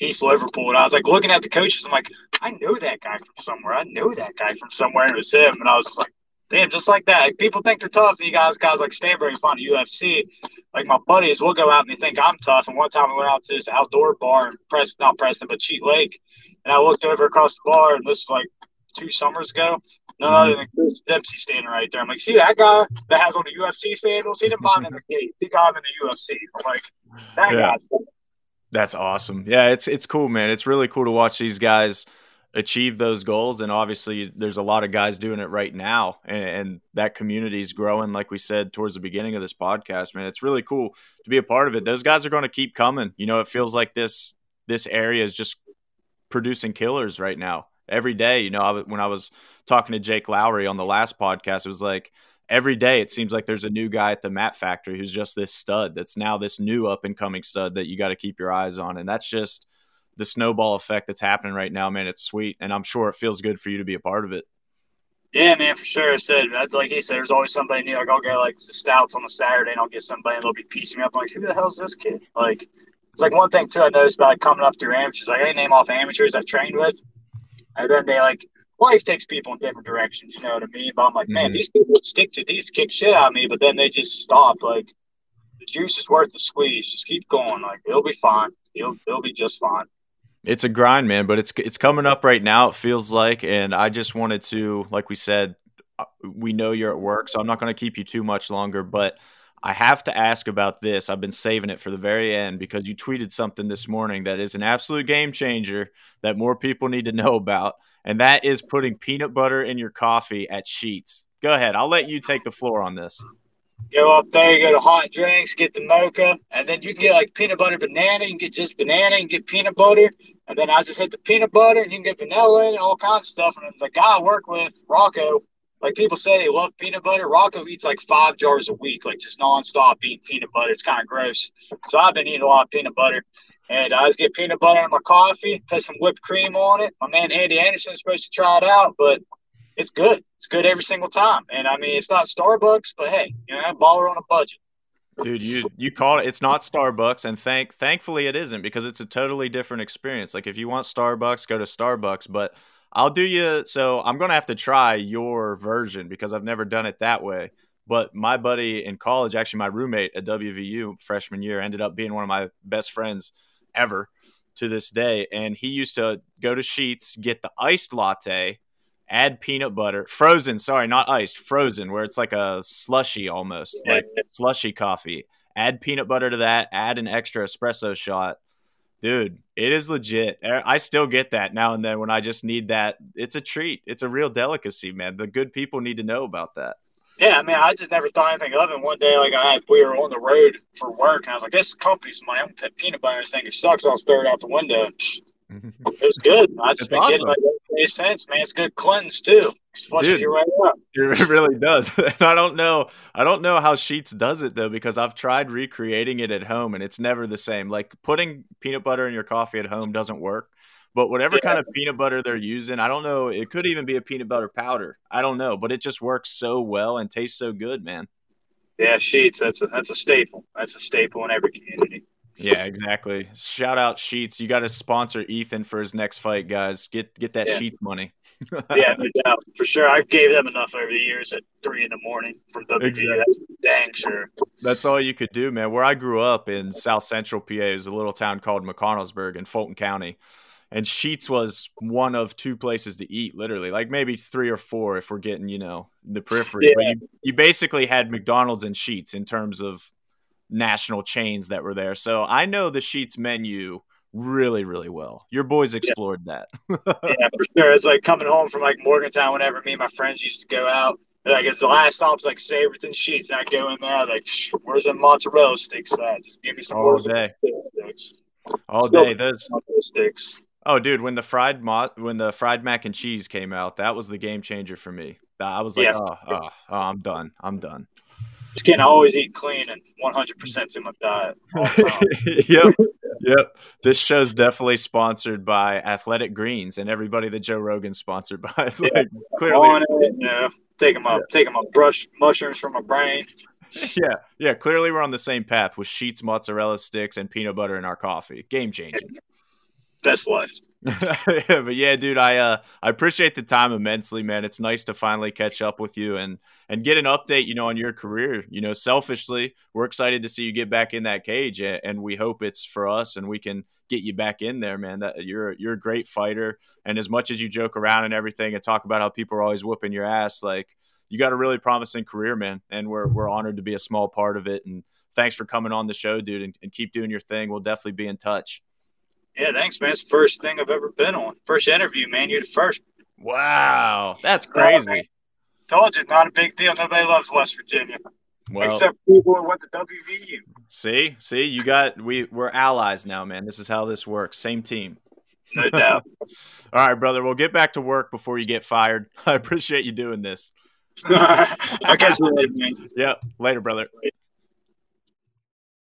East Liverpool, and I was like looking at the coaches. I'm like, I know that guy from somewhere. I know that guy from somewhere. And it was him, and I was just like, damn, just like that. Like, people think they're tough. You guys, guys like Stanberry Stanbury find UFC. Like my buddies will go out and they think I'm tough. And one time we went out to this outdoor bar in Preston, not Preston, but Cheat Lake. And I looked over across the bar, and this was like two summers ago. No mm-hmm. other than Chris Dempsey standing right there. I'm like, see that guy that has on the UFC sandals? He didn't buy him in the gate. He got him in the UFC. I'm like, that yeah. guy's. That's awesome. Yeah, it's it's cool, man. It's really cool to watch these guys achieve those goals. And obviously, there's a lot of guys doing it right now, and, and that community is growing. Like we said towards the beginning of this podcast, man, it's really cool to be a part of it. Those guys are going to keep coming. You know, it feels like this this area is just producing killers right now every day. You know, I, when I was talking to Jake Lowry on the last podcast, it was like every day it seems like there's a new guy at the Mat Factory who's just this stud that's now this new up and coming stud that you got to keep your eyes on, and that's just the snowball effect that's happening right now, man, it's sweet, and I'm sure it feels good for you to be a part of it. Yeah, man, for sure. I said that's like he said. There's always somebody new. Like I'll get like the stouts on a Saturday, and I'll get somebody, and they'll be piecing me up. I'm like, who the hell is this kid? Like, it's like one thing too. I noticed about coming up through amateurs. Like I name off amateurs I've trained with, and then they like life takes people in different directions. You know what I mean? But I'm like, man, mm-hmm. these people stick to these, kick shit out of me, but then they just stop. Like the juice is worth the squeeze. Just keep going. Like it'll be fine. It'll it'll be just fine it's a grind, man, but it's it's coming up right now. It feels like, and I just wanted to, like we said, uh, we know you're at work, so I'm not going to keep you too much longer. But I have to ask about this. I've been saving it for the very end because you tweeted something this morning that is an absolute game changer that more people need to know about, and that is putting peanut butter in your coffee at Sheetz. Go ahead. I'll let you take the floor on this. Go up there, go to hot drinks, get the mocha, and then you can get like peanut butter banana. You can get just banana and get peanut butter. And then I just hit the peanut butter and you can get vanilla and all kinds of stuff. And the guy I work with, Rocco, like people say they love peanut butter. Rocco eats like five jars a week, like just nonstop eating peanut butter. It's kind of gross. So I've been eating a lot of peanut butter. And I just get peanut butter in my coffee, put some whipped cream on it. My man Andy Anderson is supposed to try it out, but it's good. It's good every single time. And I mean, it's not Starbucks, but hey, you know, i'm baller on a budget. Dude, you you call it. It's not Starbucks, and thank thankfully it isn't because it's a totally different experience. Like if you want Starbucks, go to Starbucks. But I'll do you. So I'm gonna have to try your version because I've never done it that way. But my buddy in college, actually my roommate at WVU freshman year, ended up being one of my best friends ever to this day. And he used to go to Sheetz, get the iced latte, add peanut butter, frozen, sorry, not iced, frozen, where it's like a slushy almost, like slushy coffee. Add peanut butter to that, add an extra espresso shot. Dude, it is legit. I still get that now and then when I just need that. It's a treat. It's a real delicacy, man. The good people need to know about that. Yeah, I mean, I just never thought anything of it. One day, like I we were on the road for work, and I was like, "This company's money. I'm gonna put peanut butter in this thing. It sucks. I'll throw it out the window." it was good. I just been awesome. getting like makes sense, man. It's good cleanse too. Dude, you right up. It really does. and I don't know. I don't know how Sheetz does it though, because I've tried recreating it at home and it's never the same. Like putting peanut butter in your coffee at home doesn't work. But whatever yeah. kind of peanut butter they're using, I don't know. It could even be a peanut butter powder. I don't know, but it just works so well and tastes so good, man. Yeah, Sheetz. That's a that's a staple. That's a staple in every community. Yeah, exactly. Shout out Sheetz. You got to sponsor Ethan for his next fight, guys. Get get that Yeah. Sheetz money. yeah, no doubt. For sure. I gave them enough over the years at three in the morning from WV. Exactly. That's dang sure. That's all you could do, man. Where I grew up in South Central PA is a little town called McConnellsburg in Fulton County. And Sheetz was one of two places to eat, literally, like maybe three or four if we're getting, you know, the peripheries. But you, you basically had McDonald's and Sheetz in terms of national chains that were there. So I know the Sheetz menu really, really well. Your boys explored that. yeah, for sure. It's like coming home from like Morgantown whenever me and my friends used to go out. Like it's the last stop's like Sabraton Sheetz, and I go in there like, where's the mozzarella sticks at? Just give me some All mozzarella day. sticks. All Still- day. Those sticks. Oh, dude, when the fried mo- when the fried mac and cheese came out, that was the game changer for me. I was like, Yeah. oh, oh, oh, I'm done. I'm done. Just can't always eat clean and 100% to my diet. all the time. yep, yep. This show's definitely sponsored by Athletic Greens and everybody that Joe Rogan's sponsored by. It's Yeah. like clearly, On it, know, taking my taking my brush mushrooms from my brain. yeah, yeah. Clearly, we're on the same path with Sheetz, mozzarella sticks, and peanut butter in our coffee. Game changing. Best life. but yeah, dude, I uh I appreciate the time immensely, man. It's nice to finally catch up with you and and get an update, you know, on your career. You know, selfishly, we're excited to see you get back in that cage, and we hope it's for us and we can get you back in there, man. That you're you're a great fighter, and as much as you joke around and everything and talk about how people are always whooping your ass, like you got a really promising career, man, and we're we're honored to be a small part of it. And thanks for coming on the show, dude, and, and keep doing your thing. We'll definitely be in touch. Yeah, thanks, man. It's the first thing I've ever been on. First interview, man. You're the first. Wow, that's crazy. Told you, not a big deal. Nobody loves West Virginia. Well, Except people who went to WVU. see, see, you got we we're allies now, man. This is how this works. Same team. No doubt. All right, brother. We'll get back to work before you get fired. I appreciate you doing this. I guess we later, man. Yep. Later, brother.